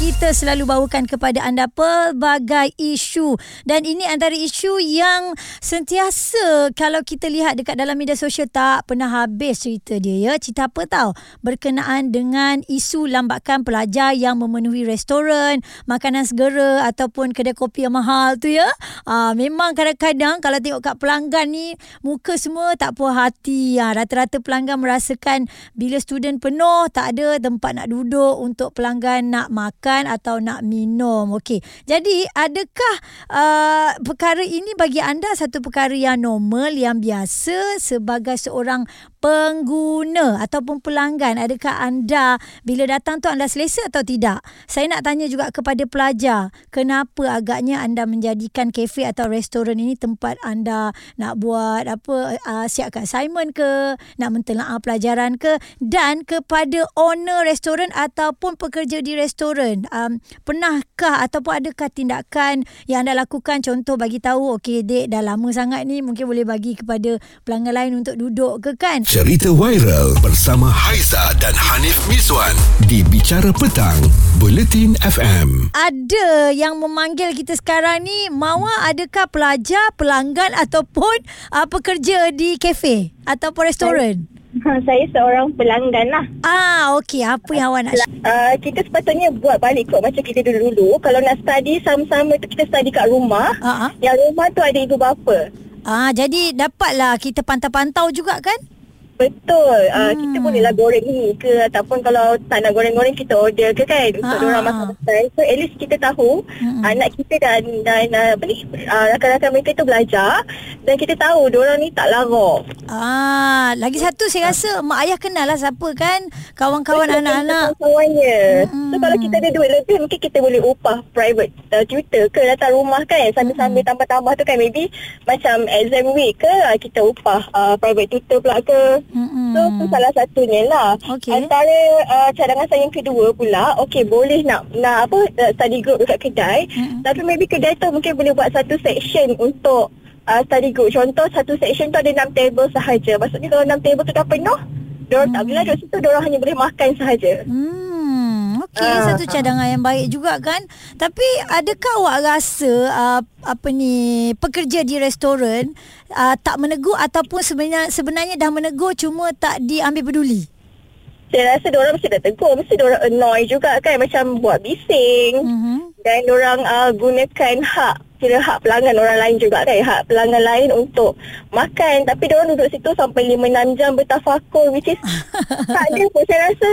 kita selalu bawakan kepada anda pelbagai isu. Dan ini antara isu yang sentiasa kalau kita lihat dekat dalam media sosial tak pernah habis cerita dia ya. Cerita apa tahu berkenaan dengan isu lambakan pelajar yang memenuhi restoran makanan segera ataupun kedai kopi yang mahal tu ya. Aa, memang kadang-kadang kalau tengok kat pelanggan ni muka semua tak puas hati. Ha, rata-rata pelanggan merasakan bila student penuh tak ada tempat nak duduk untuk pelanggan nak makan makan atau nak minum. Okey. Jadi adakah uh, perkara ini bagi anda satu perkara yang normal yang biasa sebagai seorang pengguna ataupun pelanggan adakah anda bila datang tu anda selesa atau tidak? Saya nak tanya juga kepada pelajar kenapa agaknya anda menjadikan kafe atau restoran ini tempat anda nak buat apa uh, siapkan assignment ke nak mentelaah pelajaran ke dan kepada owner restoran ataupun pekerja di restoran um, pernahkah ataupun adakah tindakan yang anda lakukan? Contoh bagi tahu okey dek dah lama sangat ni mungkin boleh bagi kepada pelanggan lain untuk duduk ke kan Cerita viral bersama Haiza dan Hanif Miswan di Bicara Petang, Bulletin FM. Ada yang memanggil kita sekarang ni, Mawa adakah pelajar, pelanggan ataupun uh, pekerja di kafe ataupun restoran? Ha, saya seorang pelanggan lah. Ah, okey. Apa yang awak nak Uh, kita sepatutnya buat balik kot macam kita dulu-dulu. Kalau nak study sama-sama tu kita study kat rumah. Ah, ah. Yang rumah tu ada ibu bapa. Ah, jadi dapatlah kita pantau-pantau juga kan? Betul. Uh, Hmm. Kita bolehlah goreng ni ke ataupun kalau tak nak goreng-goreng kita order ke kan untuk Ah, ha, orang ah, makan-makan. So at least kita tahu Hmm. anak kita dan dan uh, apa ni uh, rakan-rakan mereka tu belajar dan kita tahu orang ni tak larang. Ah, lagi satu saya rasa mak ayah kenal lah siapa kan kawan-kawan Betul, anak-anak. Kawan-kawannya. Mm-mm. So kalau kita ada duit lebih mungkin kita boleh upah private uh, tutor ke datang rumah kan sambil-sambil tambah-tambah tu kan maybe macam exam week ke uh, kita upah uh, private tutor pula ke. So tu salah satunya lah. Okey. Antara uh, cadangan saya yang kedua pula, okey boleh nak nak apa uh, study group dekat kedai. Mm-mm. Tapi maybe kedai tu mungkin boleh buat satu section untuk uh, study group. Contoh satu section tu ada 6 table sahaja. Maksudnya kalau 6 table tu dah penuh, diorang tak boleh lah duduk situ, diorang hanya boleh makan sahaja. Hmm, okey Ah, satu cadangan yang baik juga kan. Tapi adakah awak rasa uh, apa ni pekerja di restoran uh, tak menegur ataupun sebenarnya sebenarnya dah menegur cuma tak diambil peduli? Saya rasa diorang mesti dah tegur, mesti diorang annoy juga kan macam buat bising. Mhm. Dan orang uh, gunakan hak kira hak pelanggan orang lain juga kan hak pelanggan lain untuk makan tapi dia orang duduk situ sampai 5 6 jam bertafakur which is tak ada pun saya rasa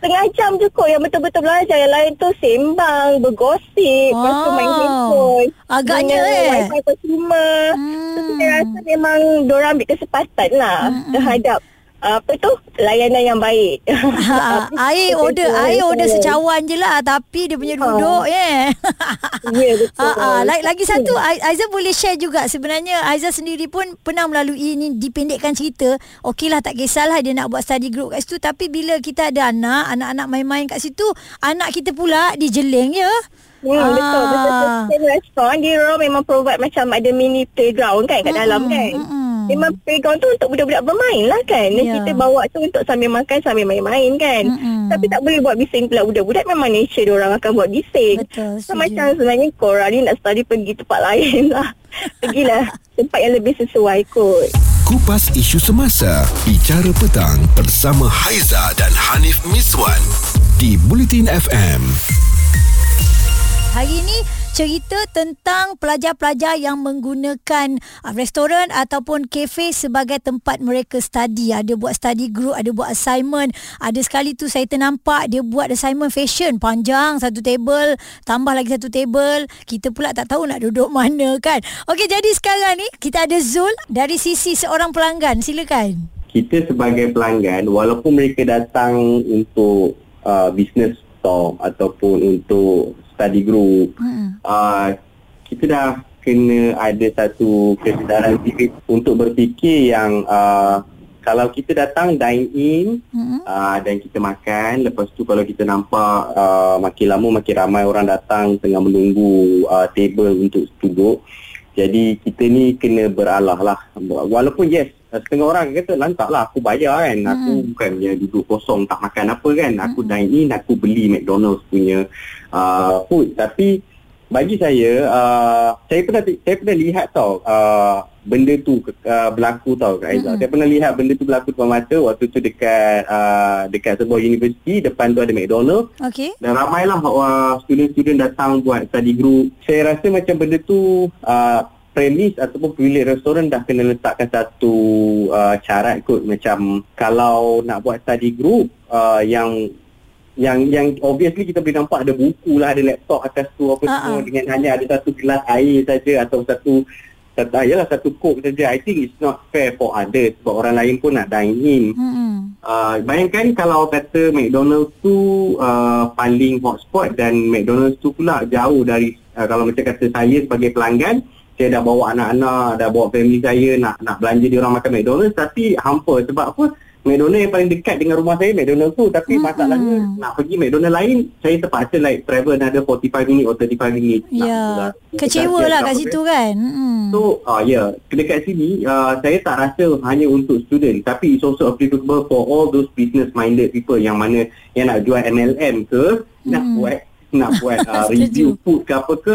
setengah jam je kot yang betul-betul belajar. Yang lain tu sembang bergosip lepas tu main handphone agaknya, eh. wifi percuma Hmm. so saya rasa memang diorang ambil kesempatan lah Hmm, terhadap uh, apa tu layanan yang baik Ha, air order air order secawan je lah tapi dia punya duduk ya. ya betul Ha, ha. Lagi, lagi satu Ai- Aiza boleh share juga sebenarnya Aiza sendiri pun pernah melalui ini dipendekkan cerita okeylah tak kisahlah dia nak buat study group kat situ tapi bila kita ada anak anak-anak main-main kat situ anak kita pula dijeling ya Hmm, Ah. betul. Betul. Betul. Restoran dia orang memang provide macam ada mini playground kan kat dalam Mm-mm, kan. Memang playground tu untuk budak-budak bermain lah kan. Dan Ya. kita bawa tu untuk sambil makan sambil main-main kan. Mm-mm. Tapi tak boleh buat bising pula budak-budak memang nature dia orang akan buat bising. Betul, So setuju. macam sebenarnya korang ni nak study pergi tempat lain lah. Pergilah tempat yang lebih sesuai kot. Kupas isu semasa, bicara petang bersama Haiza dan Hanif Miswan di Bulletin FM. Hari ini cerita tentang pelajar-pelajar yang menggunakan uh, restoran ataupun kafe sebagai tempat mereka study. Ada buat study group, ada buat assignment. Ada sekali tu saya ternampak dia buat assignment fashion panjang satu table, tambah lagi satu table. Kita pula tak tahu nak duduk mana kan. Okey, jadi sekarang ni kita ada Zul dari sisi seorang pelanggan. Silakan. kita sebagai pelanggan walaupun mereka datang untuk uh, business store ataupun untuk study group Hmm. uh, kita dah kena ada satu kesedaran civic untuk berfikir yang uh, kalau kita datang dine in Hmm. uh, dan kita makan lepas tu kalau kita nampak uh, makin lama makin ramai orang datang tengah menunggu uh, table untuk duduk Jadi kita ni kena beralah lah. Walaupun yes, setengah orang kata lantak lah aku bayar kan. Hmm. Aku bukan dia duduk kosong tak makan apa kan. Aku hmm. dine in, aku beli McDonald's punya uh, food. Tapi bagi saya, uh, saya pernah saya pernah lihat tau uh, benda tu uh, berlaku tau Kak Aizah. Hmm. Saya pernah lihat benda tu berlaku depan mata waktu tu dekat uh, dekat sebuah universiti depan tu ada McDonald's. Okay. Dan ramailah uh, student-student datang buat study group. Saya rasa macam benda tu uh, premis ataupun pemilik restoran dah kena letakkan satu uh, syarat kot macam kalau nak buat study group uh, yang yang yang obviously kita boleh nampak ada buku lah ada laptop atas tu apa uh-huh. semua dengan hanya ada satu gelas air saja atau satu satu ayalah satu coke saja I think it's not fair for others sebab orang lain pun nak dine in mm-hmm. uh, bayangkan kalau kata McDonald's tu uh, paling hotspot dan McDonald's tu pula jauh dari uh, kalau macam kata saya sebagai pelanggan saya dah bawa anak-anak dah bawa family saya nak nak belanja di orang makan McDonald's tapi hampa sebab apa McDonald yang paling dekat dengan rumah saya McDonald tu tapi hmm. masalahnya nak pergi McDonald lain saya terpaksa like travel another 45 minit atau 35 minit ya yeah. kecewa lah kat situ kan hmm. so uh, ya yeah, dekat sini uh, saya tak rasa hanya untuk student tapi it's also applicable for all those business minded people yang mana yang nak jual MLM ke hmm. nak buat nak buat uh, review food ke apa ke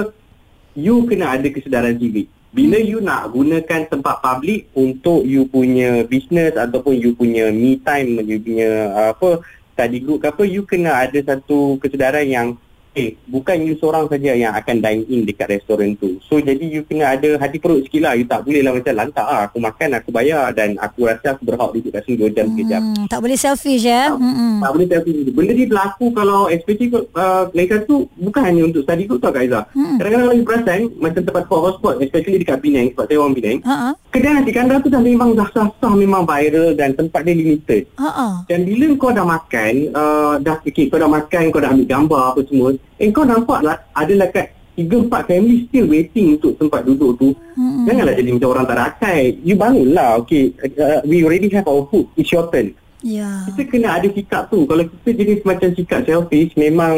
you kena ada kesedaran civic bila you nak gunakan tempat public untuk you punya business ataupun you punya me time, you punya apa study group ke apa, you kena ada satu kesedaran yang eh bukan you seorang saja yang akan dine in dekat restoran tu. So jadi you kena ada hati perut sikit lah. You tak boleh lah macam lantak lah. Aku makan, aku bayar dan aku rasa aku berhak duduk kat sini 2 jam, 3 jam. Hmm, tak boleh selfish ya? Tak, hmm. tak boleh selfish. Benda ni berlaku kalau especially uh, lain tu bukan hanya untuk study group tau Kak Izzah. Hmm. Kadang-kadang lagi perasan macam tempat spot hotspot especially dekat Penang sebab saya orang Penang. Uh-huh. Kedai nasi kandar tu dah memang dah sah-sah memang viral dan tempat dia limited. Uh-huh. Dan bila kau dah makan, uh, dah okay, kau dah makan, kau dah ambil gambar apa semua, Eh kau nampak lah Ada dekat Tiga empat family Still waiting untuk tempat duduk tu hmm. Janganlah jadi macam orang tak ada akal You bangun lah Okay uh, We already have our food It's your turn yeah. Kita kena ada sikap tu Kalau kita jadi semacam sikap selfish Memang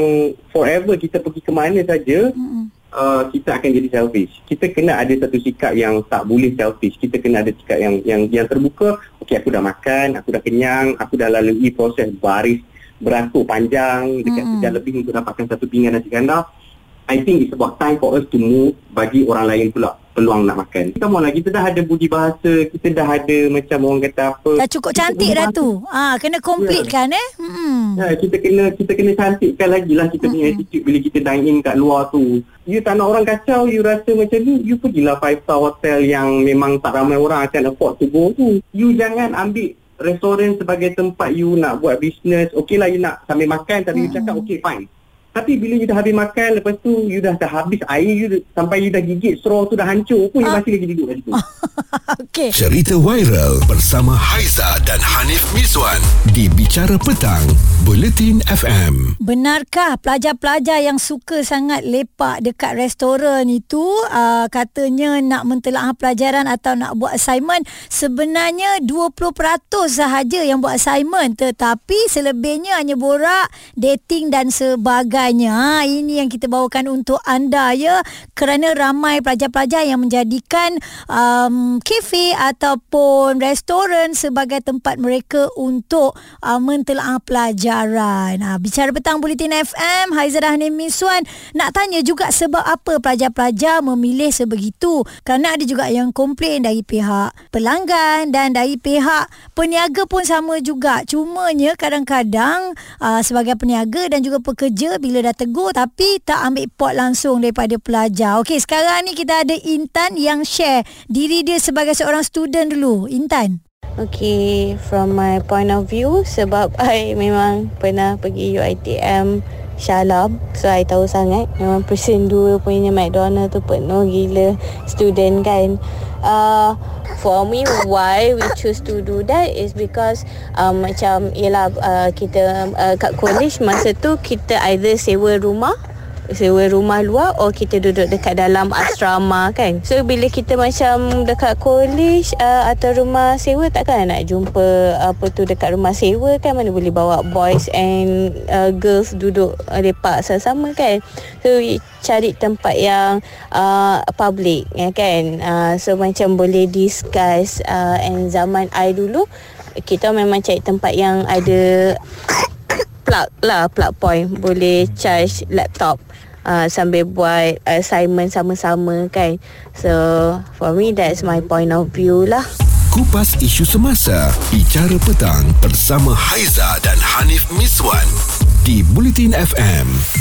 Forever kita pergi ke mana saja hmm. Uh, Kita akan jadi selfish. Kita kena ada satu sikap yang Tak boleh selfish. Kita kena ada sikap yang Yang yang terbuka. Okay aku dah makan Aku dah kenyang Aku dah lalui proses baris beratur panjang dekat mm. sejam lebih untuk dapatkan satu pinggan nasi kandar. I think it's about time for us to move bagi orang lain pula peluang nak makan. Kita mau lagi kita dah ada budi bahasa, kita dah ada macam orang kata apa. Dah cukup cantik dah tu. Ah ha, kena complete yeah. kan eh? Hmm. Ya, kita kena kita kena cantikkan lagi lah kita punya mm-hmm. attitude bila kita dine in kat luar tu. You tak nak orang kacau, you rasa macam ni, you pergilah five star hotel yang memang tak ramai orang akan afford to go tu. You jangan ambil restoran sebagai tempat you nak buat bisnes, okey lah you nak sambil makan tapi hmm. you cakap okey fine. Tapi bila you dah habis makan, lepas tu you dah, dah habis air you sampai you dah gigit straw tu dah hancur pun you ah. masih lagi duduk kat situ. okay. Cerita viral bersama Haiza dan Hanif Miswan di Bicara Petang, Buletin FM. Benarkah pelajar-pelajar yang suka sangat lepak dekat restoran itu uh, katanya nak mentelaah pelajaran atau nak buat assignment sebenarnya 20% sahaja yang buat assignment tetapi selebihnya hanya borak, dating dan sebagainya sebagainya. Ha, ini yang kita bawakan untuk anda ya kerana ramai pelajar-pelajar yang menjadikan um, kafe ataupun restoran sebagai tempat mereka untuk uh, mentelaah pelajaran. Ha, bicara petang Bulletin FM, Haizah Hanim Miswan nak tanya juga sebab apa pelajar-pelajar memilih sebegitu. Kerana ada juga yang komplain dari pihak pelanggan dan dari pihak peniaga pun sama juga. Cumanya kadang-kadang uh, sebagai peniaga dan juga pekerja bila dah tegur tapi tak ambil pot langsung daripada pelajar. Okey, sekarang ni kita ada Intan yang share diri dia sebagai seorang student dulu. Intan. Okay, from my point of view sebab I memang pernah pergi UiTM Shalom. So I tahu sangat Memang person 2 punya McDonald tu penuh gila Student kan. Uh, For me Why we choose to do that Is because um, Macam Yelah uh, Kita uh, Kat college Masa tu Kita either sewa rumah sewa rumah luar or kita duduk dekat dalam asrama kan. So bila kita macam dekat college uh, atau rumah sewa takkan nak jumpa apa tu dekat rumah sewa kan mana boleh bawa boys and uh, girls duduk uh, lepak sama-sama kan. So cari tempat yang uh, public ya kan. Uh, so macam boleh discuss uh, and zaman I dulu kita memang cari tempat yang ada plug lah plug point boleh charge laptop uh, sambil buat assignment sama-sama kan? So for me that's my point of view lah. Kupas isu semasa Bicara petang Bersama Haiza dan Hanif Miswan Di Bulletin FM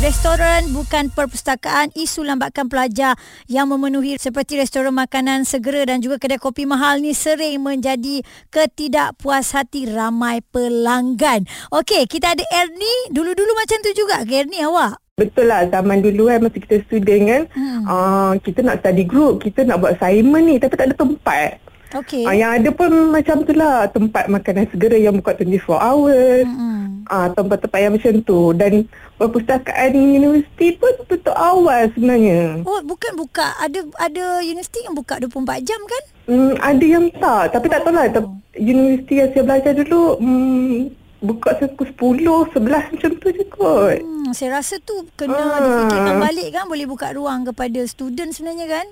Restoran bukan perpustakaan isu lambatkan pelajar yang memenuhi seperti restoran makanan segera dan juga kedai kopi mahal ni sering menjadi ketidakpuashati ramai pelanggan. Okey, kita ada Ernie. Dulu-dulu macam tu juga ke Ernie awak? Betul lah zaman dulu kan masa kita student kan hmm. uh, kita nak study group kita nak buat assignment ni tapi tak ada tempat Okey. uh, yang ada pun macam tu lah tempat makanan segera yang buka 24 hours Hmm. Uh, tempat-tempat yang macam tu dan perpustakaan universiti pun tutup awal sebenarnya Oh, bukan buka. Ada ada universiti yang buka 24 jam kan? hmm, ada yang tak tapi tak tahu lah Oh. universiti yang saya belajar dulu hmm, buka pukul 10 11 macam tu je kot Hmm, saya rasa tu kena Ah. difikirkan balik kan boleh buka ruang kepada student sebenarnya kan?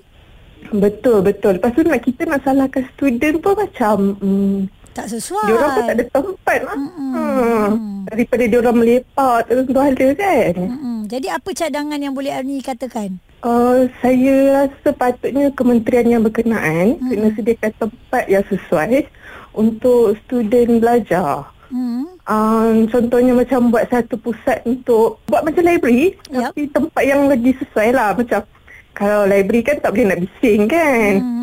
betul betul lepas tu nak kita nak salahkan student pun macam hmm, Tak sesuai. Dia orang pun tak ada tempat lah. Mm-mm. Hmm. Daripada dia orang melepak tak tentu ada kan. Mm-mm. Jadi apa cadangan yang boleh Ernie katakan? Uh, saya rasa patutnya kementerian yang berkenaan hmm. kena sediakan tempat yang sesuai untuk student belajar. Um, contohnya macam buat satu pusat untuk buat macam library Yup. tapi tempat yang lagi sesuai lah macam kalau library kan tak boleh nak bising kan. Hmm.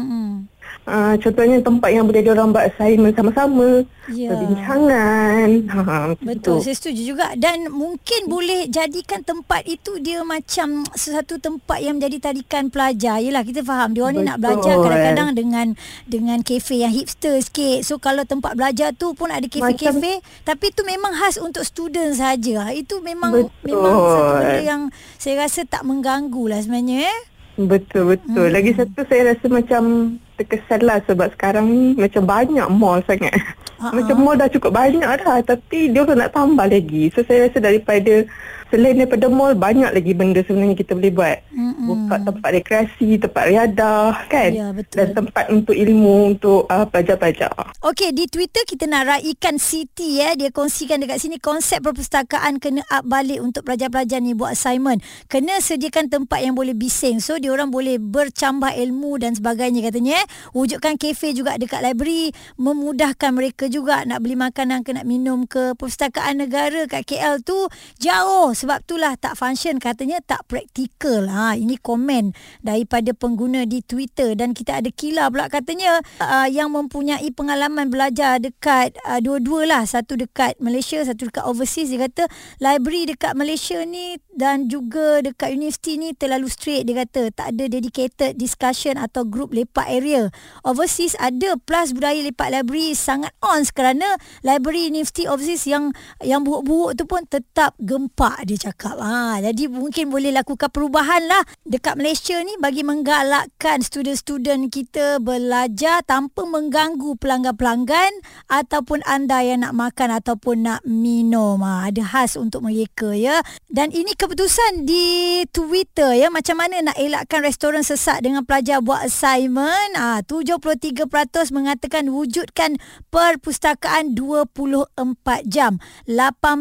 Hmm. Uh, contohnya tempat yang boleh diorang buat assignment sama-sama, Ya. perbincangan. Ha, macam Betul, tu. saya setuju juga dan mungkin boleh jadikan tempat itu dia macam sesuatu tempat yang menjadi tarikan pelajar. Yalah kita faham dia orang ni nak belajar kadang-kadang dengan dengan kafe yang hipster sikit. So kalau tempat belajar tu pun ada kafe-kafe tapi tu memang khas untuk student saja. Itu memang Betul. memang satu benda yang saya rasa tak mengganggu lah sebenarnya eh. Betul betul. Hmm. Lagi satu saya rasa macam terkesan lah sebab sekarang ni macam banyak mall sangat. Ha-ha. Macam mall dah cukup banyak dah tapi dia orang nak tambah lagi. So saya rasa daripada selain daripada mall banyak lagi benda sebenarnya kita boleh buat. Mm-mm. Buka tempat rekreasi, tempat riadah kan. Ya, betul. Dan tempat untuk ilmu untuk uh, pelajar-pelajar. Okey, di Twitter kita nak raikan Siti ya. Dia kongsikan dekat sini konsep perpustakaan kena up balik untuk pelajar-pelajar ni buat assignment. Kena sediakan tempat yang boleh bising. So dia orang boleh bercambah ilmu dan sebagainya katanya. eh. Wujudkan kafe juga dekat library, memudahkan mereka juga nak beli makanan ke nak minum ke perpustakaan negara kat KL tu jauh sebab itulah tak function. Katanya tak praktikal. Ha ini komen daripada pengguna di Twitter. Dan kita ada Kila pula katanya uh, yang mempunyai pengalaman belajar dekat uh, dua-dua lah. Satu dekat Malaysia satu dekat overseas. Dia kata library dekat Malaysia ni dan juga dekat universiti ni terlalu strict dia kata tak ada dedicated discussion atau group lepak area. Overseas ada plus budaya lepak library sangat on kerana library universiti overseas yang yang buruk-buruk tu pun tetap gempak dia cakap. Ha, jadi mungkin boleh lakukan perubahan lah. Dekat Malaysia ni bagi menggalakkan student-student kita belajar tanpa mengganggu pelanggan-pelanggan ataupun anda yang nak makan ataupun nak minum. Ha, ada khas untuk mereka ya. Dan ini keputusan di Twitter ya. Macam mana nak elakkan restoran sesak dengan pelajar buat assignment? Ha, 73% mengatakan wujudkan perpustakaan 24 jam. 18%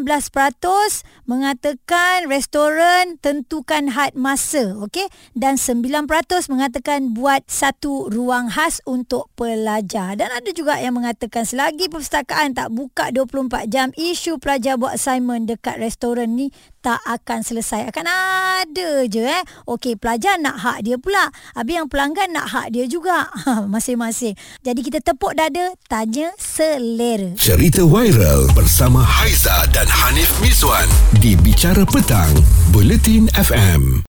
mengatakan restoran tentukan had masa okey? Dan 9% mengatakan buat satu ruang khas untuk pelajar. Dan ada juga yang mengatakan selagi perpustakaan tak buka 24 jam isu pelajar buat assignment dekat restoran ni tak akan selesai. Akan ada je eh. Okey pelajar nak hak dia pula. Habis yang pelanggan nak hak dia juga. Ha, masing-masing. Jadi kita tepuk dada tanya selera. Cerita viral bersama Haiza dan Hanif Miswan di Bicara Petang, Bulletin FM.